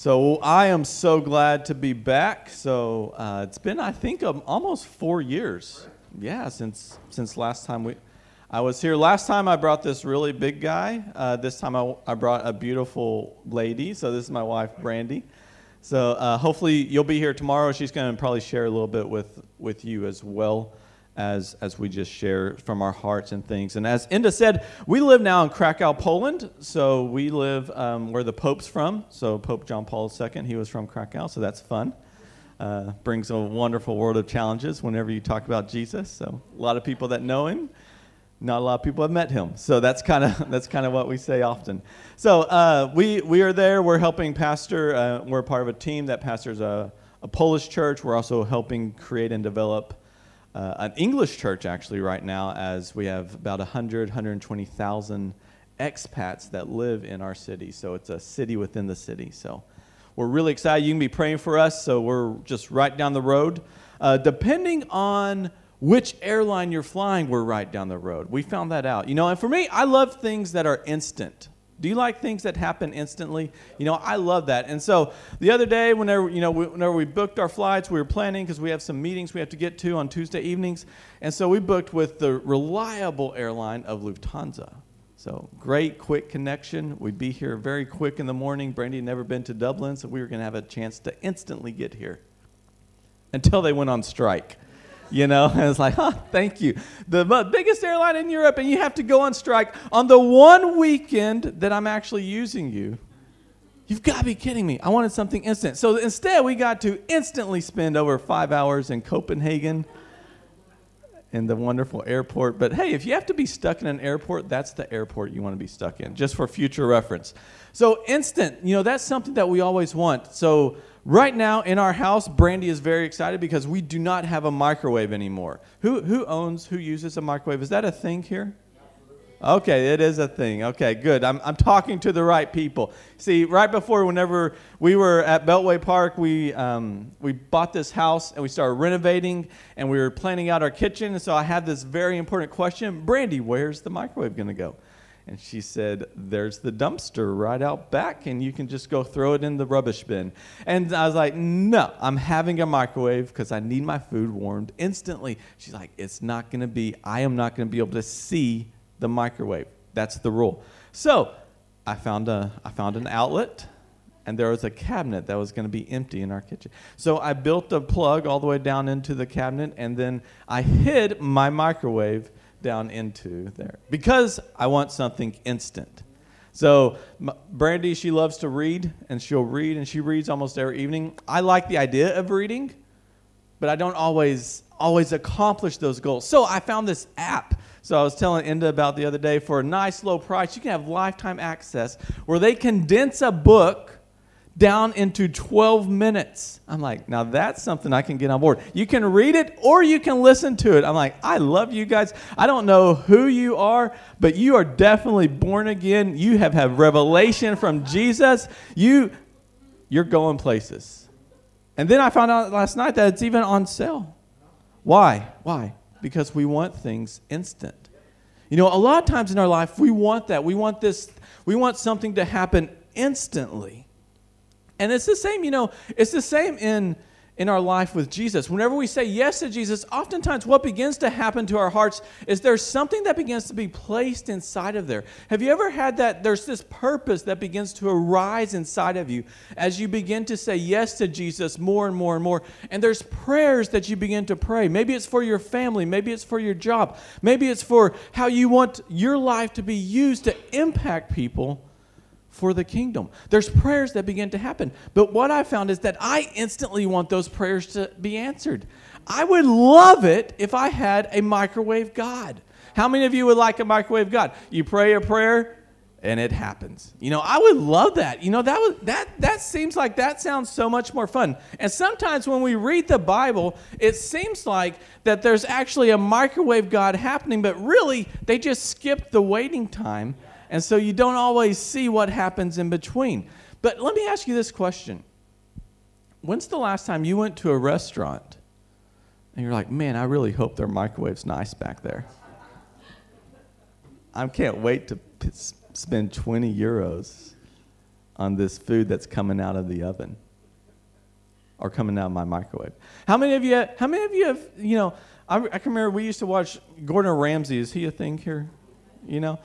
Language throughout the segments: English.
So I am so glad to be back. So uh, it's been, I think, um, almost four years. Yeah, since since last time we, I was here. Last time I brought this really big guy. Uh, this time I, I brought a beautiful lady. So this is my wife, Brandy. So uh, hopefully you'll be here tomorrow. She's going to probably share a little bit with with you as well as, as we just share from our hearts and things. And as Enda said, we live now in Krakow, Poland. So we live um, where the Pope's from. So Pope John Paul II, he was from Krakow, so that's fun. Uh, brings a wonderful world of challenges whenever you talk about Jesus. So a lot of people that know him, not a lot of people have met him. So that's kind of that's kind of what we say often. So uh, we we are there. We're helping pastor. Uh, we're part of a team that pastors a, a Polish church. We're also helping create and develop uh, an English church actually right now, as we have about 100, 120,000 expats that live in our city. So it's a city within the city. So we're really excited. You can be praying for us. So we're just right down the road. Uh, depending on which airline you're flying, we're right down the road. We found that out. You know, and for me, I love things that are instant. Do you like things that happen instantly? You know, I love that. And so the other day, whenever you know, whenever we booked our flights, we were planning because we have some meetings we have to get to on Tuesday evenings, and so we booked with the reliable airline of Lufthansa. So great, quick connection. We'd be here very quick in the morning. Brandy had never been to Dublin, so we were going to have a chance to instantly get here. Until they went on strike you know and it's like huh thank you. The biggest airline in europe and you have to go on strike. On the one weekend that i'm actually using you you've got to be kidding me. I wanted something instant. So instead we got to instantly spend over five hours in copenhagen in the wonderful airport. But hey if you have to be stuck in an airport that's the airport you want to be stuck in just for future reference. So instant you know that's something that we always want. So Right now in our house, Brandy is very excited because we do not have a microwave anymore. Who, who owns, who uses a microwave? Is that a thing here? Okay, it is a thing. Okay, good. I'm, I'm talking to the right people. See, right before, whenever we were at Beltway Park, we, um, we bought this house and we started renovating and we were planning out our kitchen. And so I had this very important question Brandy, where's the microwave going to go? And she said, There's the dumpster right out back, and you can just go throw it in the rubbish bin. And I was like, No, I'm having a microwave because I need my food warmed instantly. She's like, It's not going to be, I am not going to be able to see the microwave. That's the rule. So I found, a, I found an outlet, and there was a cabinet that was going to be empty in our kitchen. So I built a plug all the way down into the cabinet, and then I hid my microwave down into there because I want something instant. So, Brandy, she loves to read, and she'll read, and she reads almost every evening. I like the idea of reading, but I don't always always accomplish those goals. So, I found this app. So, I was telling Enda about the other day for a nice low price, you can have lifetime access where they condense a book down into 12 minutes. I'm like, now that's something I can get on board. You can read it or you can listen to it. I'm like, I love you guys. I don't know who you are, but you are definitely born again. You have had revelation from Jesus. You you're going places. And then I found out last night that it's even on sale. Why? Why? Because we want things instant. You know, a lot of times in our life we want that. We want this we want something to happen instantly. And it's the same, you know, it's the same in in our life with Jesus. Whenever we say yes to Jesus, oftentimes what begins to happen to our hearts is there's something that begins to be placed inside of there. Have you ever had that? There's this purpose that begins to arise inside of you as you begin to say yes to Jesus more and more and more. And there's prayers that you begin to pray. Maybe it's for your family, maybe it's for your job, maybe it's for how you want your life to be used to impact people for the kingdom. There's prayers that begin to happen. But what I found is that I instantly want those prayers to be answered. I would love it if I had a microwave God. How many of you would like a microwave God? You pray a prayer and it happens. You know, I would love that. You know, that was that that seems like that sounds so much more fun. And sometimes when we read the Bible, it seems like that there's actually a microwave God happening, but really they just skipped the waiting time and so you don't always see what happens in between. But let me ask you this question When's the last time you went to a restaurant and you're like, man, I really hope their microwave's nice back there? I can't wait to p- spend 20 euros on this food that's coming out of the oven or coming out of my microwave. How many of you, how many of you have, you know, I, I can remember we used to watch Gordon Ramsay. Is he a thing here? You know?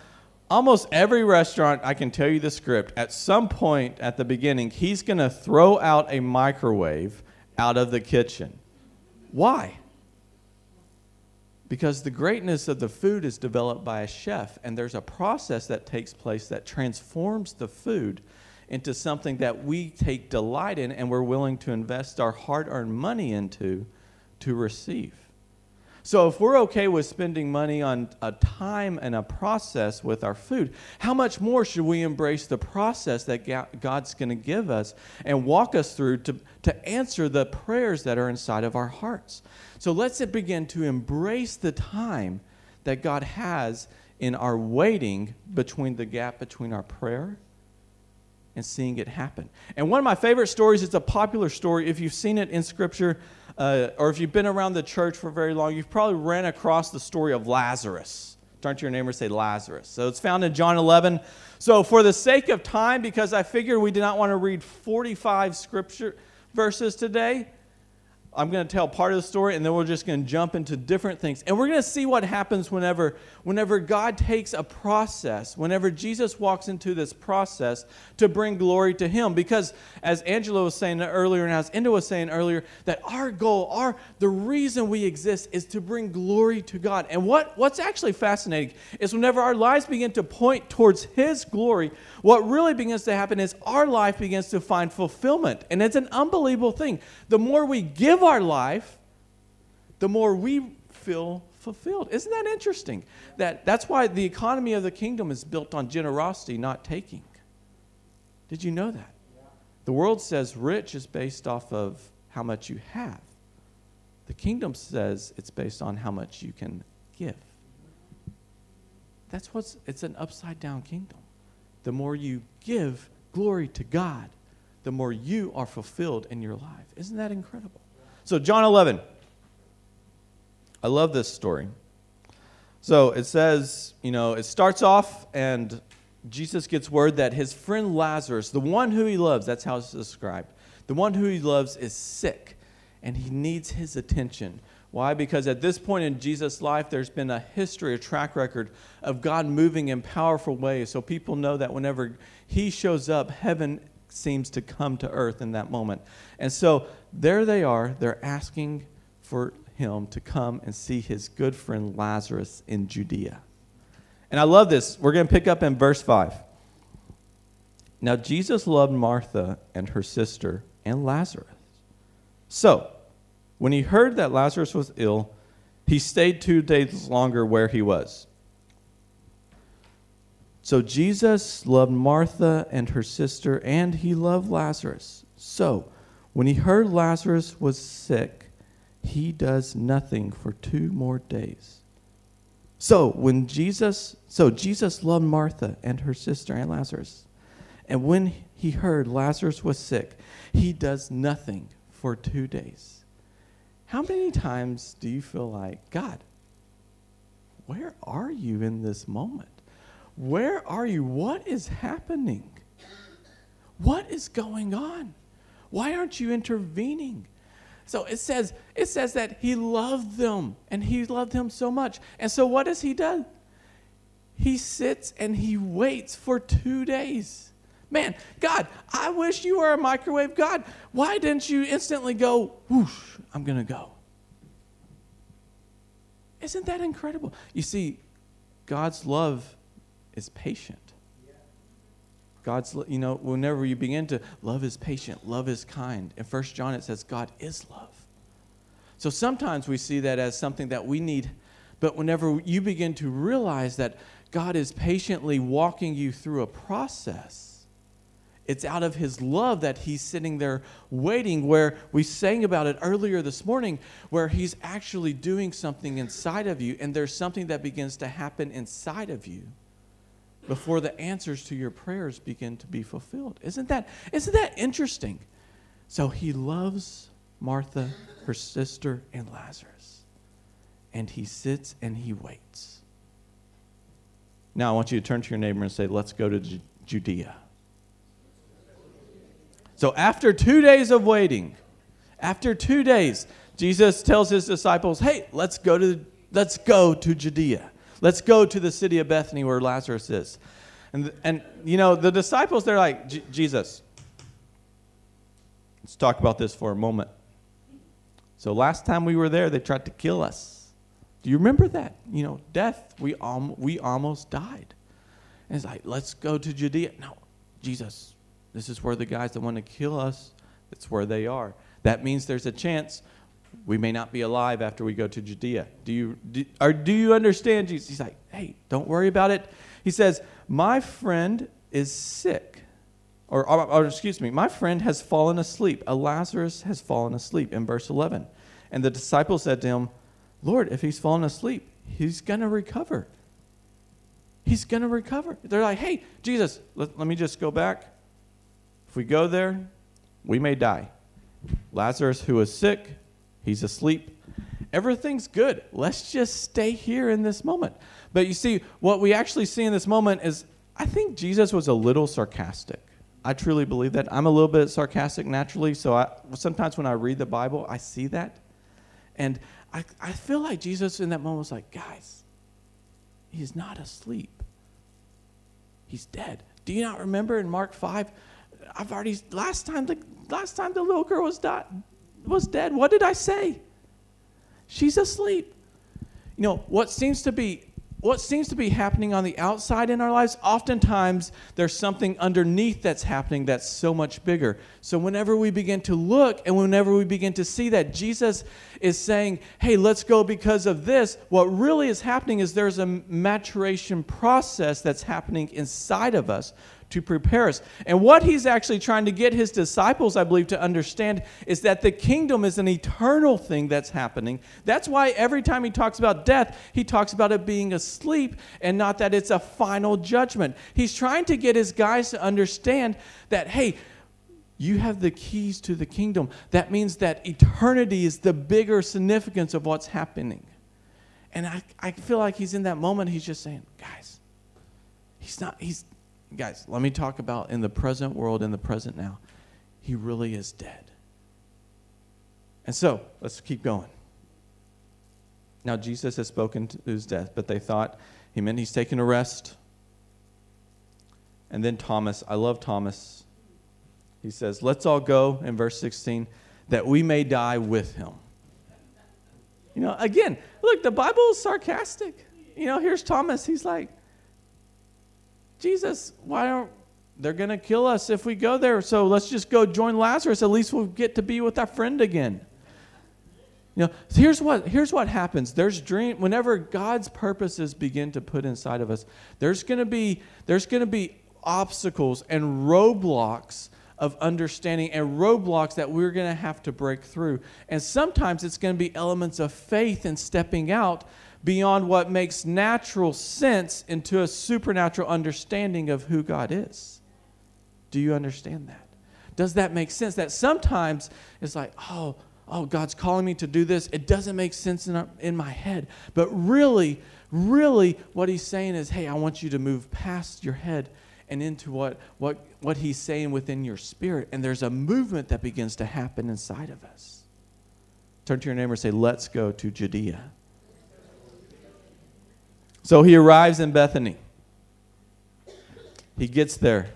Almost every restaurant, I can tell you the script, at some point at the beginning, he's going to throw out a microwave out of the kitchen. Why? Because the greatness of the food is developed by a chef, and there's a process that takes place that transforms the food into something that we take delight in and we're willing to invest our hard earned money into to receive. So, if we're okay with spending money on a time and a process with our food, how much more should we embrace the process that God's going to give us and walk us through to, to answer the prayers that are inside of our hearts? So, let's begin to embrace the time that God has in our waiting between the gap between our prayer and seeing it happen. And one of my favorite stories, it's a popular story. If you've seen it in Scripture, uh, or if you've been around the church for very long, you've probably ran across the story of Lazarus. Turn to your neighbor and say Lazarus. So it's found in John 11. So, for the sake of time, because I figured we did not want to read 45 scripture verses today, I'm going to tell part of the story and then we're just going to jump into different things. And we're going to see what happens whenever, whenever God takes a process, whenever Jesus walks into this process to bring glory to Him. Because as Angela was saying earlier and as Enda was saying earlier, that our goal, our, the reason we exist is to bring glory to God. And what, what's actually fascinating is whenever our lives begin to point towards His glory, what really begins to happen is our life begins to find fulfillment. And it's an unbelievable thing. The more we give our life, the more we feel fulfilled. Isn't that interesting? That that's why the economy of the kingdom is built on generosity, not taking. Did you know that? The world says rich is based off of how much you have. The kingdom says it's based on how much you can give. That's what's it's an upside down kingdom the more you give glory to God, the more you are fulfilled in your life. Isn't that incredible? So, John 11. I love this story. So it says, you know, it starts off, and Jesus gets word that his friend Lazarus, the one who he loves, that's how it's described, the one who he loves is sick, and he needs his attention. Why? Because at this point in Jesus' life, there's been a history, a track record of God moving in powerful ways. So people know that whenever He shows up, heaven seems to come to earth in that moment. And so there they are. They're asking for Him to come and see His good friend Lazarus in Judea. And I love this. We're going to pick up in verse 5. Now, Jesus loved Martha and her sister and Lazarus. So, when he heard that Lazarus was ill, he stayed two days longer where he was. So Jesus loved Martha and her sister, and he loved Lazarus. So when he heard Lazarus was sick, he does nothing for two more days. So when Jesus, so Jesus loved Martha and her sister and Lazarus. And when he heard Lazarus was sick, he does nothing for two days. How many times do you feel like, God, where are you in this moment? Where are you? What is happening? What is going on? Why aren't you intervening? So it says it says that he loved them and he loved them so much. And so what does he do? He sits and he waits for 2 days. Man, God, I wish you were a microwave God. Why didn't you instantly go, whoosh, I'm going to go? Isn't that incredible? You see, God's love is patient. God's, you know, whenever you begin to love is patient, love is kind. In First John, it says God is love. So sometimes we see that as something that we need, but whenever you begin to realize that God is patiently walking you through a process, it's out of his love that he's sitting there waiting, where we sang about it earlier this morning, where he's actually doing something inside of you, and there's something that begins to happen inside of you before the answers to your prayers begin to be fulfilled. Isn't that, isn't that interesting? So he loves Martha, her sister, and Lazarus. And he sits and he waits. Now I want you to turn to your neighbor and say, Let's go to Judea. So after two days of waiting, after two days, Jesus tells his disciples, "Hey, let's go to let's go to Judea. Let's go to the city of Bethany where Lazarus is." And and you know the disciples, they're like, "Jesus, let's talk about this for a moment." So last time we were there, they tried to kill us. Do you remember that? You know, death. We al- we almost died. And it's like, let's go to Judea. No, Jesus, this is where the guys that want to kill us, that's where they are. That means there's a chance we may not be alive after we go to Judea. Do you, do, or do you understand Jesus? He's like, hey, don't worry about it. He says, my friend is sick. Or, or, or excuse me, my friend has fallen asleep. A Lazarus has fallen asleep in verse 11. And the disciples said to him, Lord, if he's fallen asleep, he's going to recover. He's going to recover. They're like, hey, Jesus, let, let me just go back. If we go there, we may die. Lazarus, who is sick, he's asleep. Everything's good. Let's just stay here in this moment. But you see, what we actually see in this moment is I think Jesus was a little sarcastic. I truly believe that. I'm a little bit sarcastic naturally, so I, sometimes when I read the Bible, I see that. And I, I feel like Jesus in that moment was like, guys, he's not asleep. He's dead. Do you not remember in Mark 5? I've already last time the last time the little girl was died, was dead. What did I say? She's asleep. You know, what seems to be what seems to be happening on the outside in our lives, oftentimes there's something underneath that's happening that's so much bigger. So, whenever we begin to look and whenever we begin to see that Jesus is saying, hey, let's go because of this, what really is happening is there's a maturation process that's happening inside of us to prepare us. And what he's actually trying to get his disciples, I believe, to understand is that the kingdom is an eternal thing that's happening. That's why every time he talks about death, he talks about it being asleep and not that it's a final judgment. He's trying to get his guys to understand that, hey, you have the keys to the kingdom. That means that eternity is the bigger significance of what's happening. And I, I feel like he's in that moment, he's just saying, guys, he's not, he's, guys, let me talk about in the present world, in the present now. He really is dead. And so, let's keep going. Now, Jesus has spoken to his death, but they thought he meant he's taking a rest. And then Thomas, I love Thomas. He says, Let's all go, in verse 16, that we may die with him. You know, again, look, the Bible is sarcastic. You know, here's Thomas. He's like, Jesus, why don't they're going to kill us if we go there? So let's just go join Lazarus. At least we'll get to be with our friend again. You know, here's what here's what happens. There's dream whenever God's purposes begin to put inside of us, there's to be there's to be obstacles and roadblocks of understanding and roadblocks that we're to have to break through. And sometimes it's to be elements of faith and stepping out beyond what makes natural sense into a supernatural understanding of who God is. Do you understand that? Does that make sense? That sometimes it's like, oh, oh, God's calling me to do this. It doesn't make sense in, our, in my head. But really, really, what he's saying is, hey, I want you to move past your head and into what, what, what he's saying within your spirit. And there's a movement that begins to happen inside of us. Turn to your neighbor and say, let's go to Judea. So he arrives in Bethany. He gets there.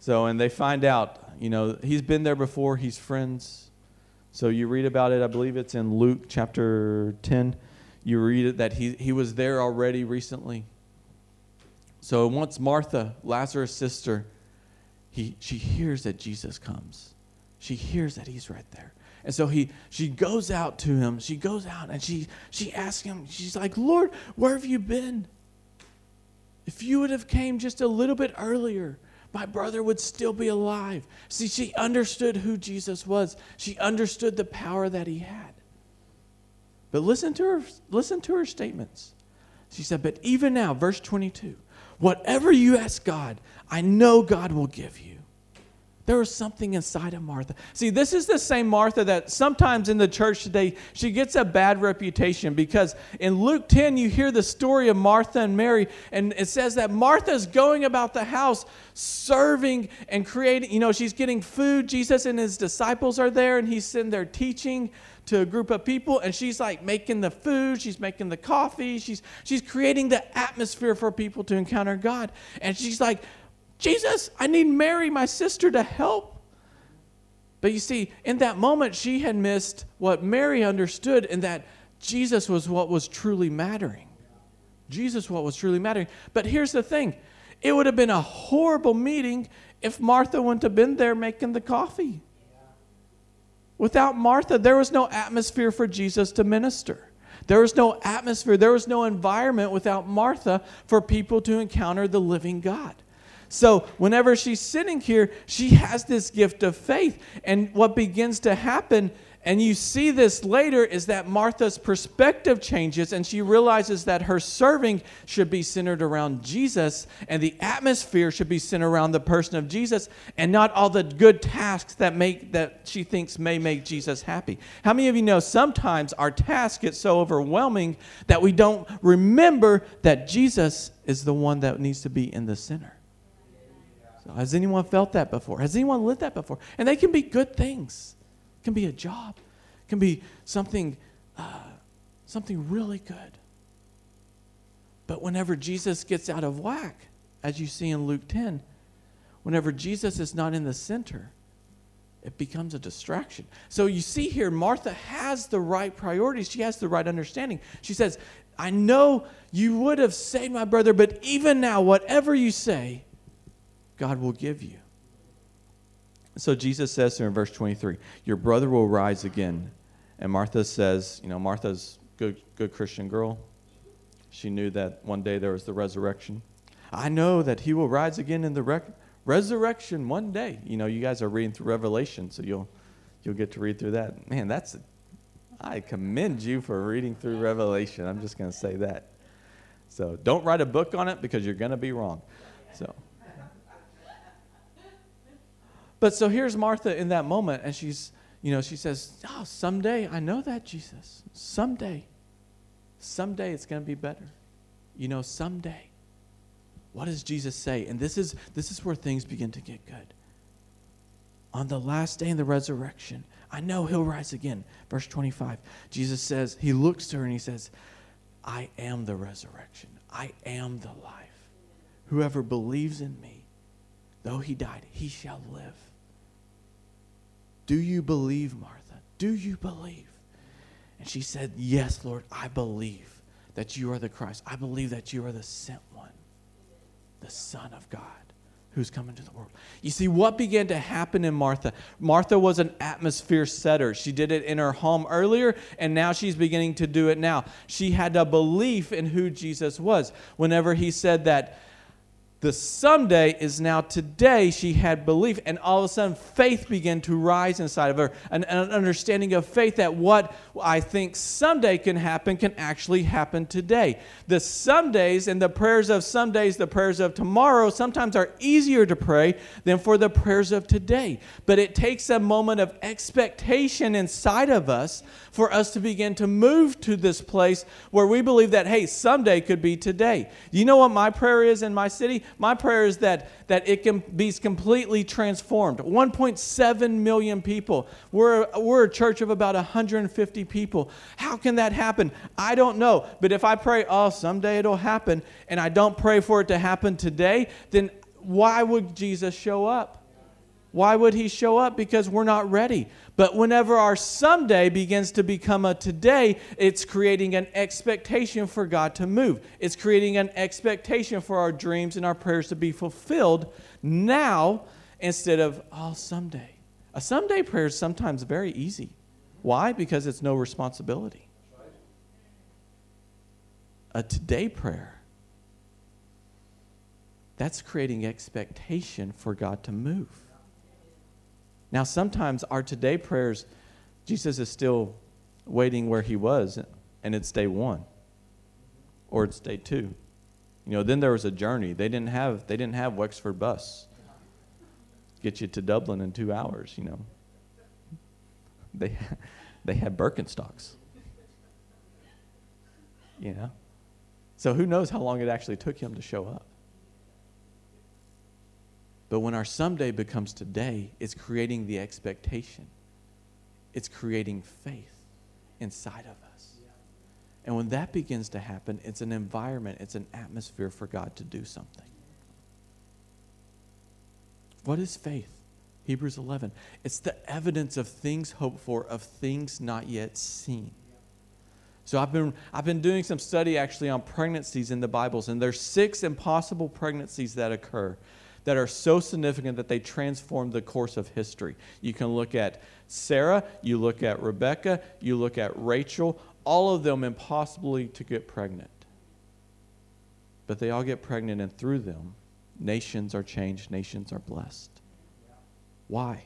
So, and they find out, you know, he's been there before, he's friends. So you read about it, I believe it's in Luke chapter 10. You read it that he, he was there already recently. So once Martha, Lazarus' sister, he, she hears that Jesus comes. She hears that he's right there. And so he, she goes out to him. She goes out and she, she asks him, she's like, Lord, where have you been? If you would have came just a little bit earlier, my brother would still be alive. See, she understood who Jesus was. She understood the power that he had. But listen to her, listen to her statements. She said, But even now, verse 22, whatever you ask God, I know God will give you. There was something inside of Martha. See, this is the same Martha that sometimes in the church today, she gets a bad reputation because in Luke 10, you hear the story of Martha and Mary, and it says that Martha's going about the house serving and creating, you know, she's getting food. Jesus and his disciples are there, and he's sitting there teaching to a group of people and she's like making the food she's making the coffee she's she's creating the atmosphere for people to encounter god and she's like Jesus, I need Mary, my sister, to help. But you see, in that moment, she had missed what Mary understood, and that Jesus was what was truly mattering. Jesus, what was truly mattering. But here's the thing it would have been a horrible meeting if Martha wouldn't have been there making the coffee. Without Martha, there was no atmosphere for Jesus to minister. There was no atmosphere, there was no environment without Martha for people to encounter the living God. So, whenever she's sitting here, she has this gift of faith. And what begins to happen, and you see this later, is that Martha's perspective changes and she realizes that her serving should be centered around Jesus and the atmosphere should be centered around the person of Jesus and not all the good tasks that make that she thinks may make Jesus happy. How many of you know sometimes our tasks get so overwhelming that we don't remember that Jesus is the one that needs to be in the center? Has anyone felt that before? Has anyone lived that before? And they can be good things. It can be a job. It can be something, uh, something really good. But whenever Jesus gets out of whack, as you see in Luke 10, whenever Jesus is not in the center, it becomes a distraction. So you see here, Martha has the right priorities. She has the right understanding. She says, I know you would have saved my brother, but even now, whatever you say, God will give you. So Jesus says here in verse 23, Your brother will rise again. And Martha says, You know, Martha's good, good Christian girl. She knew that one day there was the resurrection. I know that he will rise again in the rec- resurrection one day. You know, you guys are reading through Revelation, so you'll you'll get to read through that. Man, that's a, I commend you for reading through Revelation. I'm just going to say that. So don't write a book on it because you're going to be wrong. So. But so here's Martha in that moment, and she's, you know, she says, Oh, someday, I know that, Jesus. Someday. Someday it's going to be better. You know, someday. What does Jesus say? And this is this is where things begin to get good. On the last day in the resurrection, I know he'll rise again. Verse 25. Jesus says, he looks to her and he says, I am the resurrection. I am the life. Whoever believes in me, though he died, he shall live. Do you believe, Martha? Do you believe? And she said, Yes, Lord, I believe that you are the Christ. I believe that you are the sent one, the Son of God who's come into the world. You see, what began to happen in Martha? Martha was an atmosphere setter. She did it in her home earlier, and now she's beginning to do it now. She had a belief in who Jesus was. Whenever he said that, the someday is now today she had belief and all of a sudden faith began to rise inside of her. An, an, understanding of faith that what i think someday can happen can actually happen today. The some days and the prayers of some days the prayers of tomorrow sometimes are easier to pray than for the prayers of today. But it takes a moment of expectation inside of us for us to begin to move to this place where we believe that hey someday could be today. You know what my prayer is in my city my prayer is that, that it can be completely transformed. 1.7 million people. We're, we're a church of about 150 people. How can that happen? I don't know. But if I pray, oh, someday it'll happen, and I don't pray for it to happen today, then why would Jesus show up? Why would he show up? Because we're not ready. But whenever our someday begins to become a today, it's creating an expectation for God to move. It's creating an expectation for our dreams and our prayers to be fulfilled now instead of, oh, someday. A someday prayer is sometimes very easy. Why? Because it's no responsibility. A today prayer, that's creating expectation for God to move. Now, sometimes our today prayers, Jesus is still waiting where he was, and it's day one or it's day two. You know, then there was a journey. They didn't have they didn't have Wexford bus. get you to Dublin in two hours, you know. They, they had Birkenstocks. You know? So who knows how long it actually took him to show up. But when our someday becomes today, it's creating the expectation. It's creating faith inside of us. And when that begins to happen, it's an environment, it's an atmosphere for God to do something. What is faith? Hebrews 11. It's the evidence of things hoped for, of things not yet seen. So I've been I've been doing some study actually on pregnancies in the Bibles and there's six impossible pregnancies that occur that are so significant that they transform the course of history. You can look at Sarah, you look at Rebecca, you look at Rachel, all of them impossibly to get pregnant. But they all get pregnant and through them nations are changed, nations are blessed. Why?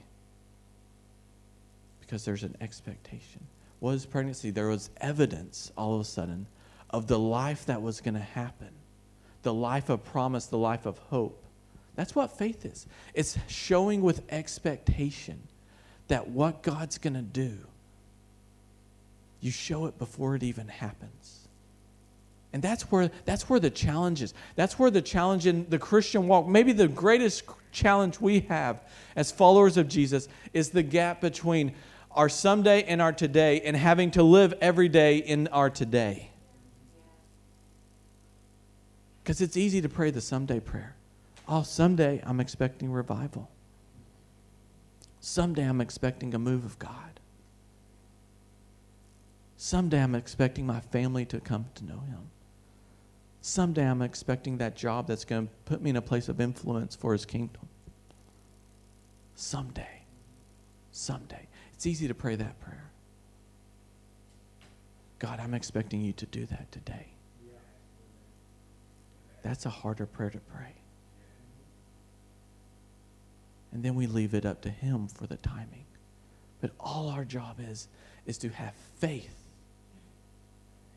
Because there's an expectation. What is pregnancy? There was evidence all of a sudden of the life that was going to happen the life of promise, the life of hope. That's what faith is. It's showing with expectation that what God's going to do, you show it before it even happens. And that's where, that's where the challenge is. That's where the challenge in the Christian walk, maybe the greatest challenge we have as followers of Jesus, is the gap between our someday and our today and having to live every day in our today. Because it's easy to pray the someday prayer. Oh, someday I'm expecting revival. Someday I'm expecting a move of God. Someday I'm expecting my family to come to know Him. Someday I'm expecting that job that's going to put me in a place of influence for His kingdom. Someday. Someday. It's easy to pray that prayer. God, I'm expecting you to do that today. That's a harder prayer to pray. And then we leave it up to Him for the timing. But all our job is, is to have faith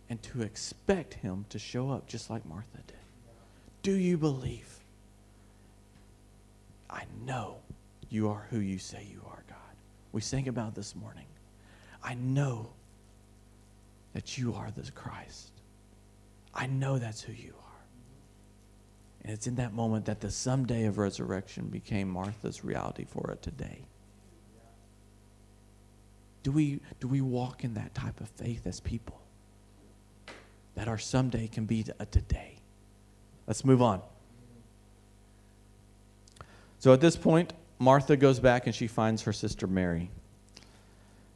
and to expect Him to show up just like Martha did. Do you believe? I know you are who you say you are, God we sang about this morning. I know that you are the Christ. I know that's who you are. And it's in that moment that the someday of resurrection became Martha's reality for it today. Do we, do we walk in that type of faith as people? That our someday can be a today. Let's move on. So at this point, Martha goes back and she finds her sister Mary.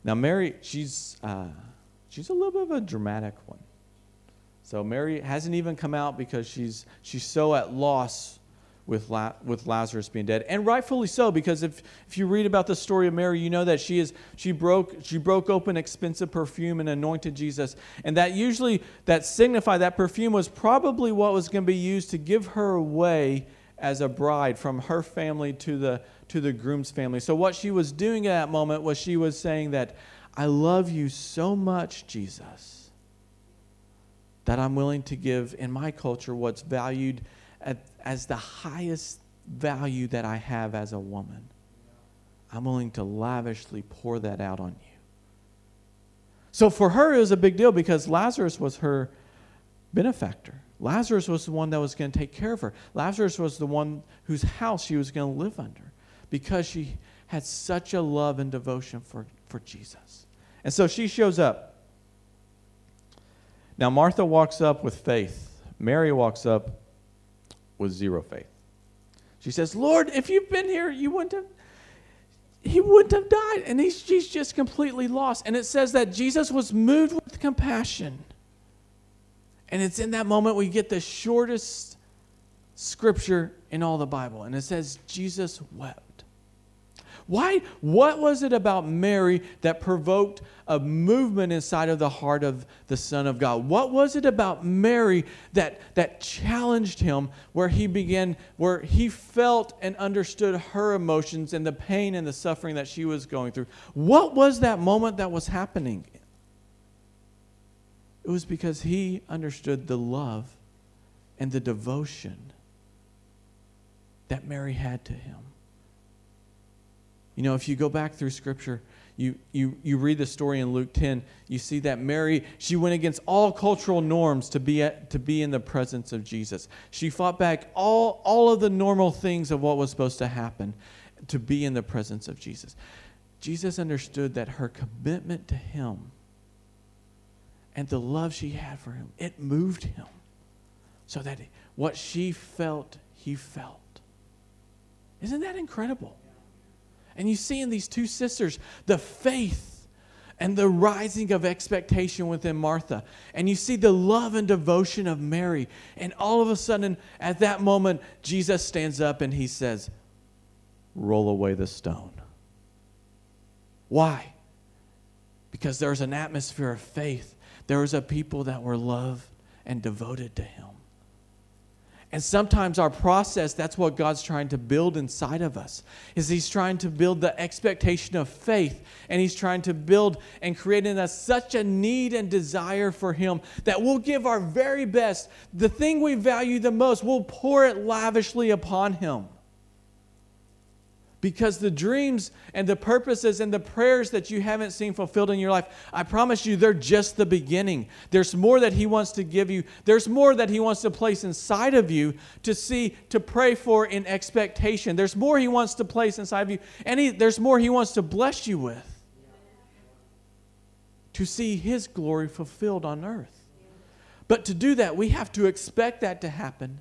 Now, Mary, she's, uh, she's a little bit of a dramatic one. So, Mary hasn't even come out because she's, she's so at loss with, La- with Lazarus being dead. And rightfully so, because if, if you read about the story of Mary, you know that she, is, she, broke, she broke open expensive perfume and anointed Jesus. And that usually, that signified, that perfume was probably what was going to be used to give her away as a bride from her family to the to the groom's family. So, what she was doing at that moment was she was saying that, I love you so much, Jesus, that I'm willing to give in my culture what's valued at, as the highest value that I have as a woman. I'm willing to lavishly pour that out on you. So for her, it was a big deal because Lazarus was her benefactor. Lazarus was the one that was going to take care of her. Lazarus was the one whose house she was going to live under because she had such a love and devotion for, for Jesus. And so she shows up. Now, Martha walks up with faith, Mary walks up with zero faith. She says, Lord, if you've been here, you wouldn't have. He wouldn't have died. And he's, she's just completely lost. And it says that Jesus was moved with compassion. And it's in that moment we get the shortest scripture in all the Bible. And it says, Jesus wept. Why? What was it about Mary that provoked a movement inside of the heart of the Son of God? What was it about Mary that, that challenged him where he began, where he felt and understood her emotions and the pain and the suffering that she was going through? What was that moment that was happening? It was because he understood the love and the devotion that Mary had to him. You know, if you go back through Scripture, you, you, you read the story in Luke 10, you see that Mary, she went against all cultural norms to be, at, to be in the presence of Jesus. She fought back all, all of the normal things of what was supposed to happen to be in the presence of Jesus. Jesus understood that her commitment to him and the love she had for him, it moved him so that what she felt, he felt. Isn't that incredible? And you see in these two sisters the faith and the rising of expectation within Martha. And you see the love and devotion of Mary. And all of a sudden, at that moment, Jesus stands up and he says, Roll away the stone. Why? Because there's an atmosphere of faith. There was a people that were loved and devoted to him. And sometimes our process, that's what God's trying to build inside of us. Is he's trying to build the expectation of faith and he's trying to build and create in us such a need and desire for him that we'll give our very best. The thing we value the most, we'll pour it lavishly upon him. Because the dreams and the purposes and the prayers that you haven't seen fulfilled in your life, I promise you, they're just the beginning. There's more that He wants to give you, there's more that He wants to place inside of you to see, to pray for in expectation. There's more He wants to place inside of you, and he, there's more He wants to bless you with to see His glory fulfilled on earth. But to do that, we have to expect that to happen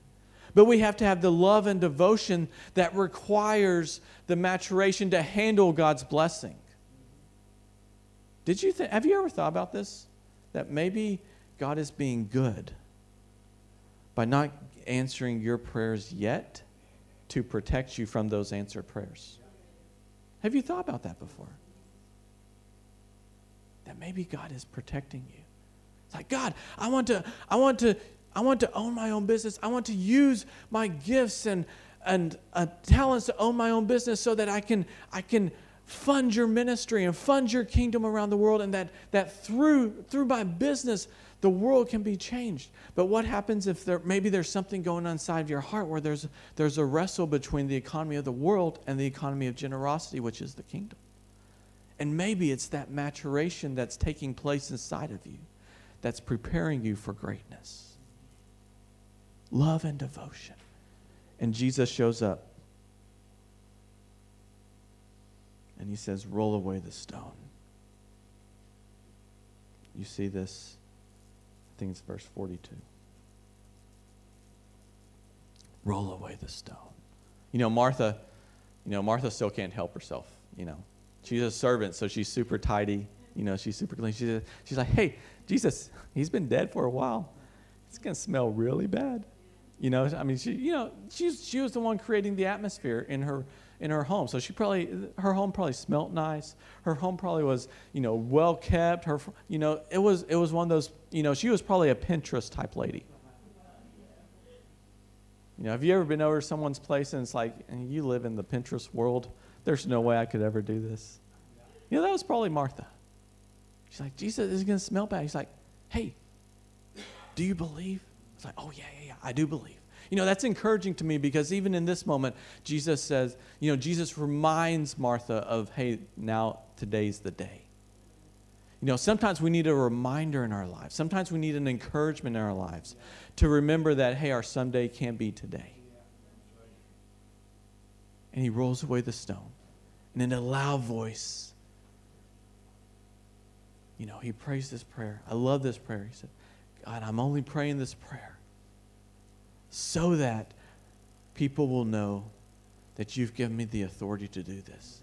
but we have to have the love and devotion that requires the maturation to handle God's blessing. Did you think, have you ever thought about this? That maybe God is being good by not answering your prayers yet to protect you from those answered prayers. Have you thought about that before? That maybe God is protecting you. It's like, God, I want to, I want to I want to own my own business. I want to use my gifts and, and uh, talents to own my own business so that I can, I can fund your ministry and fund your kingdom around the world and that, that through, through my business, the world can be changed. But what happens if there, maybe there's something going on inside of your heart where there's, there's a wrestle between the economy of the world and the economy of generosity, which is the kingdom? And maybe it's that maturation that's taking place inside of you that's preparing you for greatness love and devotion. And Jesus shows up. And he says, Roll away the stone. You see this? I think it's verse 42. Roll away the stone. You know, Martha, you know, Martha still can't help herself, you know. She's a servant, so she's super tidy. You know, she's super clean. She's, she's like, hey, Jesus, he's been dead for a while. It's going to smell really bad. You know, I mean, she, you know, she's, she was the one creating the atmosphere in her, in her home. So she probably, her home probably smelt nice. Her home probably was, you know, well kept. Her, you know, it was, it was one of those, you know, she was probably a Pinterest type lady. You know, have you ever been over to someone's place and it's like, you live in the Pinterest world? There's no way I could ever do this. You know, that was probably Martha. She's like, Jesus is going to smell bad. He's like, hey, do you believe? It's like, oh, yeah, yeah, yeah, I do believe. You know, that's encouraging to me because even in this moment, Jesus says, you know, Jesus reminds Martha of, hey, now today's the day. You know, sometimes we need a reminder in our lives. Sometimes we need an encouragement in our lives to remember that, hey, our someday can be today. And he rolls away the stone. And in a loud voice, you know, he prays this prayer. I love this prayer. He said, God, I'm only praying this prayer so that people will know that you've given me the authority to do this.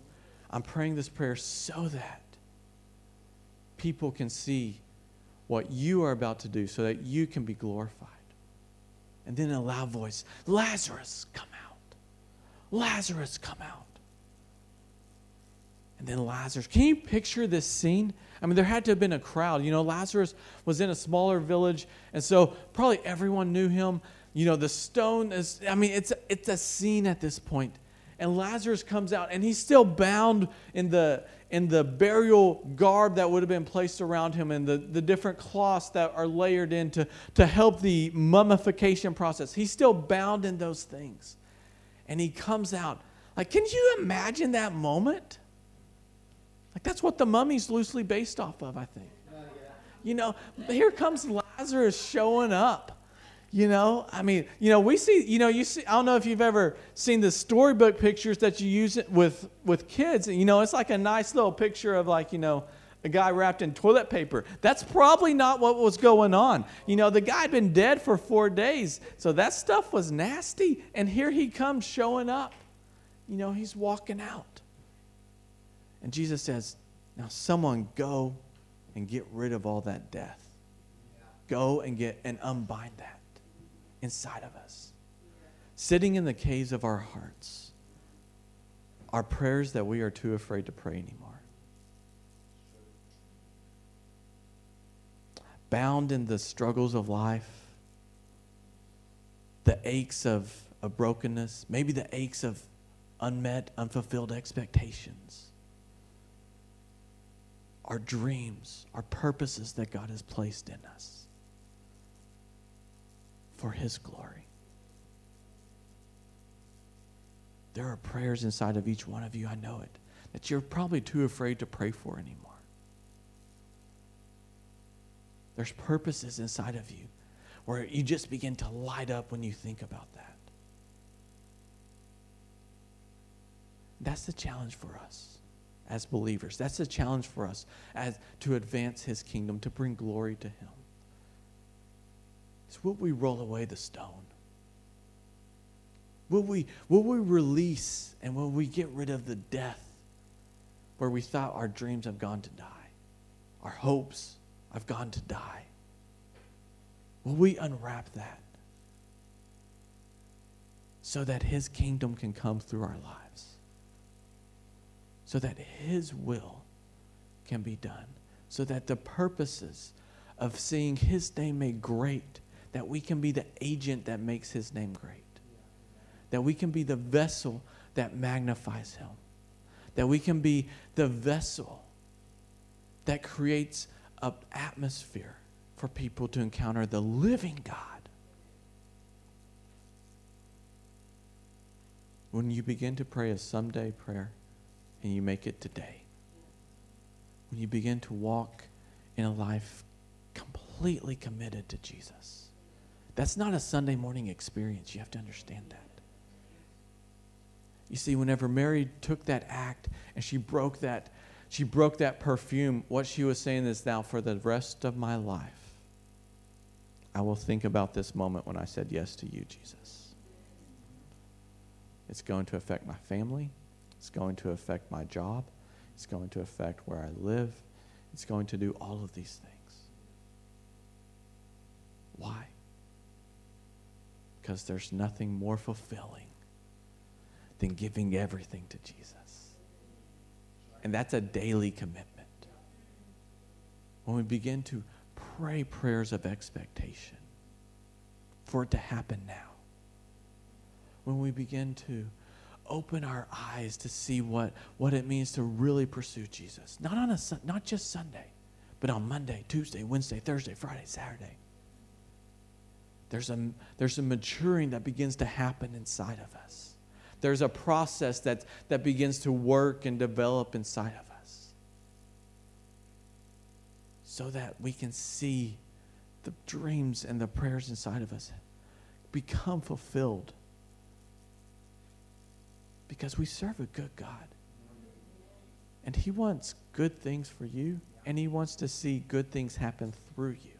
I'm praying this prayer so that people can see what you are about to do so that you can be glorified. And then in a loud voice, Lazarus, come out. Lazarus, come out. And then Lazarus, can you picture this scene? I mean, there had to have been a crowd. You know, Lazarus was in a smaller village, and so probably everyone knew him. You know, the stone is, I mean, it's, it's a scene at this point. And Lazarus comes out, and he's still bound in the, in the burial garb that would have been placed around him and the, the different cloths that are layered in to, to help the mummification process. He's still bound in those things. And he comes out. Like, can you imagine that moment? Like that's what the mummy's loosely based off of, I think. Oh, you know, here comes Lazarus showing up. You know, I mean, you know, we see, you know, you see, I don't know if you've ever seen the storybook pictures that you use it with with kids. You know, it's like a nice little picture of like, you know, a guy wrapped in toilet paper. That's probably not what was going on. You know, the guy had been dead for four days, so that stuff was nasty. And here he comes showing up. You know, he's walking out. And Jesus says, Now, someone go and get rid of all that death. Go and get and unbind that inside of us. Sitting in the caves of our hearts are prayers that we are too afraid to pray anymore. Bound in the struggles of life, the aches of, of brokenness, maybe the aches of unmet, unfulfilled expectations, our dreams, our purposes that God has placed in us for His glory. There are prayers inside of each one of you, I know it, that you're probably too afraid to pray for anymore. There's purposes inside of you where you just begin to light up when you think about that. That's the challenge for us as believers. That's the challenge for us as to advance his kingdom, to bring glory to him. It's will we roll away the stone? Will we, will we release and will we get rid of the death where we thought our dreams have gone to die? Our hopes have gone to die. Will we unwrap that so that His kingdom can come through our lives? So that His will can be done? So that the purposes of seeing His name made great that we can be the agent that makes his name great. That we can be the vessel that magnifies him. That we can be the vessel that creates an atmosphere for people to encounter the living God. When you begin to pray a someday prayer and you make it today, when you begin to walk in a life completely committed to Jesus, that's not a Sunday morning experience. You have to understand that. You see, whenever Mary took that act and she broke that, she broke that perfume, what she was saying is now for the rest of my life, I will think about this moment when I said yes to you, Jesus. It's going to affect my family. It's going to affect my job. It's going to affect where I live. It's going to do all of these things. Why? because there's nothing more fulfilling than giving everything to Jesus. And that's a daily commitment. When we begin to pray prayers of expectation for it to happen now, when we begin to open our eyes to see what, what it means to really pursue Jesus, not, on a, not just Sunday, but on Monday, Tuesday, Wednesday, Thursday, Friday, Saturday. There's a, there's a maturing that begins to happen inside of us. There's a process that, that begins to work and develop inside of us. So that we can see the dreams and the prayers inside of us become fulfilled because we serve a good God. And He wants good things for you, and He wants to see good things happen through you.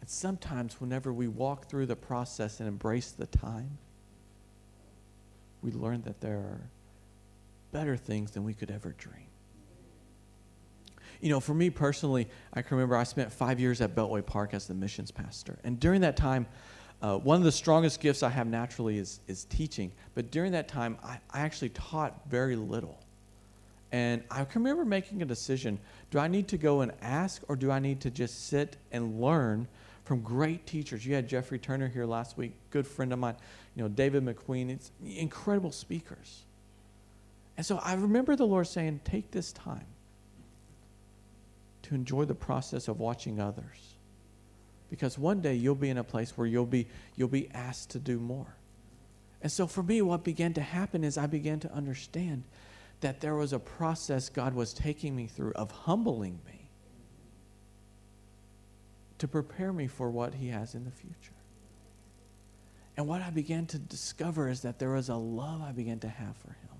And sometimes, whenever we walk through the process and embrace the time, we learn that there are better things than we could ever dream. You know, for me personally, I can remember I spent five years at Beltway Park as the missions pastor. And during that time, uh, one of the strongest gifts I have naturally is, is teaching. But during that time, I, I actually taught very little. And I can remember making a decision do I need to go and ask, or do I need to just sit and learn from great teachers. You had Jeffrey Turner here last week, good friend of mine. You know, David McQueen. It's incredible speakers. And so I remember the Lord saying, take this time to enjoy the process of watching others. Because one day you'll be in a place where you'll be, you'll be asked to do more. And so for me, what began to happen is I began to understand that there was a process God was taking me through of humbling me to prepare me for what He has in the future. And what I began to discover is that there was a love I began to have for Him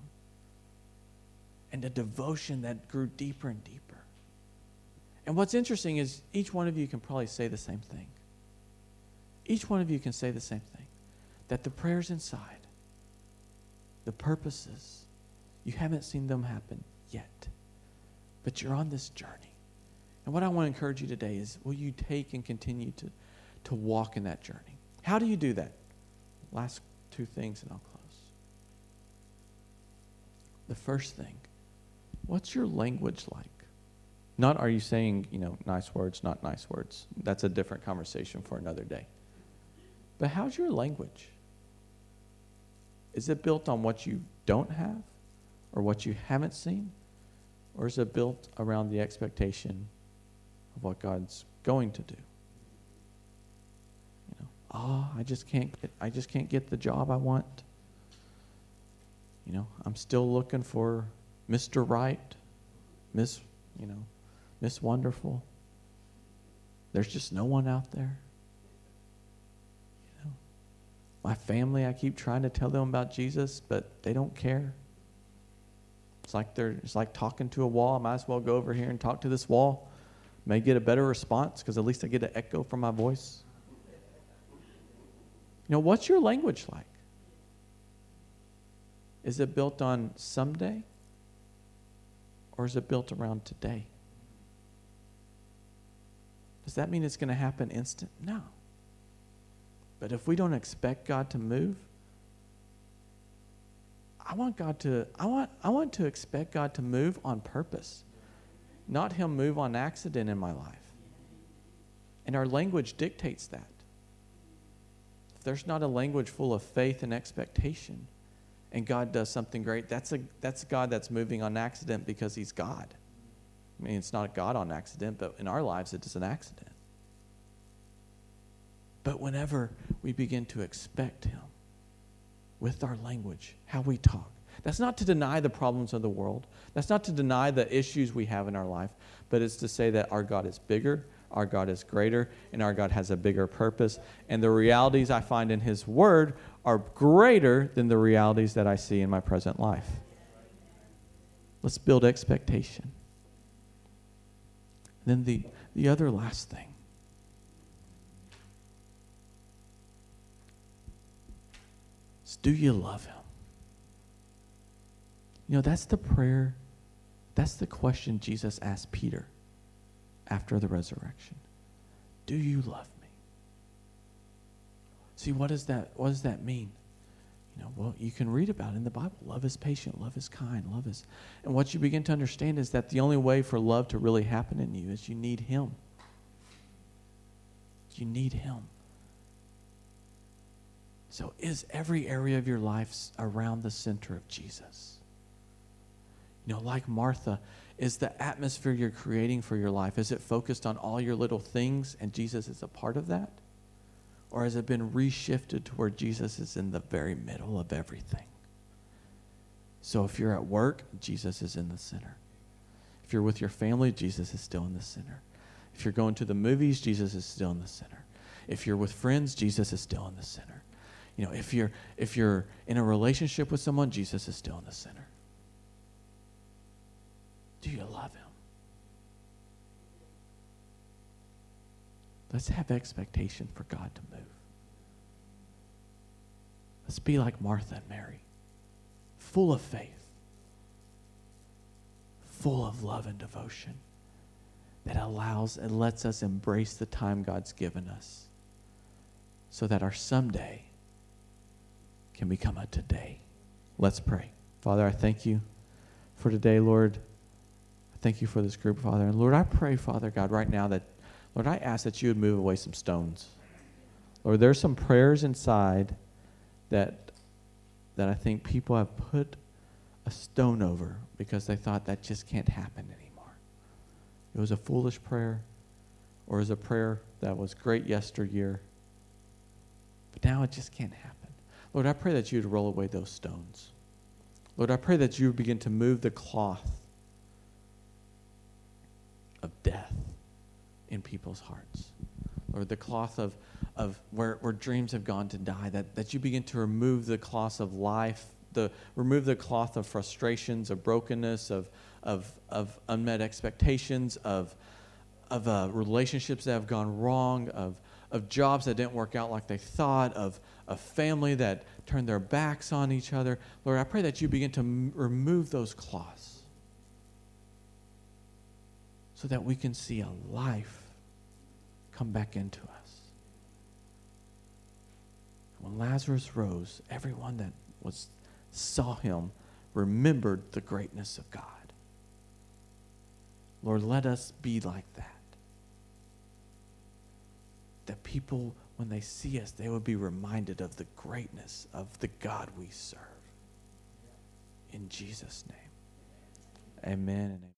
and a devotion that grew deeper and deeper. And what's interesting is each one of you can probably say the same thing. Each one of you can say the same thing that the prayers inside, the purposes, you haven't seen them happen yet, but you're on this journey. And what I want to encourage you today is will you take and continue to, to walk in that journey? How do you do that? Last two things, and I'll close. The first thing, what's your language like? Not are you saying, you know, nice words, not nice words. That's a different conversation for another day. But how's your language? Is it built on what you don't have or what you haven't seen? Or is it built around the expectation of what God's going to do? You know, oh, I just can't get I just can't get the job I want. You know, I'm still looking for Mr. Right, Miss, you know, Miss Wonderful. There's just no one out there. You know, my family, I keep trying to tell them about Jesus, but they don't care. It's like they're it's like talking to a wall. I might as well go over here and talk to this wall. May get a better response because at least I get an echo from my voice. You know, what's your language like? Is it built on someday? Or is it built around today? Does that mean it's going to happen instant? No. But if we don't expect God to move, I want God to I want I want to expect God to move on purpose. Not him move on accident in my life. And our language dictates that. If there's not a language full of faith and expectation and God does something great, that's a that's God that's moving on accident because he's God. I mean, it's not a God on accident, but in our lives, it is an accident. But whenever we begin to expect Him with our language, how we talk, that's not to deny the problems of the world. That's not to deny the issues we have in our life, but it's to say that our God is bigger, our God is greater, and our God has a bigger purpose. And the realities I find in His Word are greater than the realities that I see in my present life. Let's build expectation. Then the, the other last thing is do you love him? You know, that's the prayer, that's the question Jesus asked Peter after the resurrection. Do you love me? See, what does that what does that mean? You know, well, you can read about in the Bible. Love is patient, love is kind, love is. And what you begin to understand is that the only way for love to really happen in you is you need Him. You need Him. So, is every area of your life around the center of Jesus? You know, like Martha, is the atmosphere you're creating for your life, is it focused on all your little things and Jesus is a part of that? Or has it been reshifted to where Jesus is in the very middle of everything? So if you're at work, Jesus is in the center. If you're with your family, Jesus is still in the center. If you're going to the movies, Jesus is still in the center. If you're with friends, Jesus is still in the center. You know, if you're if you're in a relationship with someone, Jesus is still in the center. Do you love him? Let's have expectation for God to move. Let's be like Martha and Mary, full of faith, full of love and devotion that allows and lets us embrace the time God's given us so that our someday can become a today. Let's pray. Father, I thank you for today, Lord. I thank you for this group, Father. And Lord, I pray, Father God, right now that Lord, I ask that you would move away some stones. Lord, there's some prayers inside that that I think people have put a stone over because they thought that just can't happen anymore. It was a foolish prayer, or was a prayer that was great yesteryear, but now it just can't happen. Lord, I pray that you'd roll away those stones. Lord, I pray that you would begin to move the cloth of death in people's hearts. Lord, the cloth of, of where, where dreams have gone to die, that, that you begin to remove the cloth of life, the, remove the cloth of frustrations, of brokenness, of, of, of unmet expectations, of, of uh, relationships that have gone wrong, of, of jobs that didn't work out like they thought, of a family that turned their backs on each other. Lord, I pray that you begin to m- remove those cloths so that we can see a life come back into us. When Lazarus rose, everyone that was saw him remembered the greatness of God. Lord, let us be like that. That people, when they see us, they would be reminded of the greatness of the God we serve. In Jesus' name. Amen.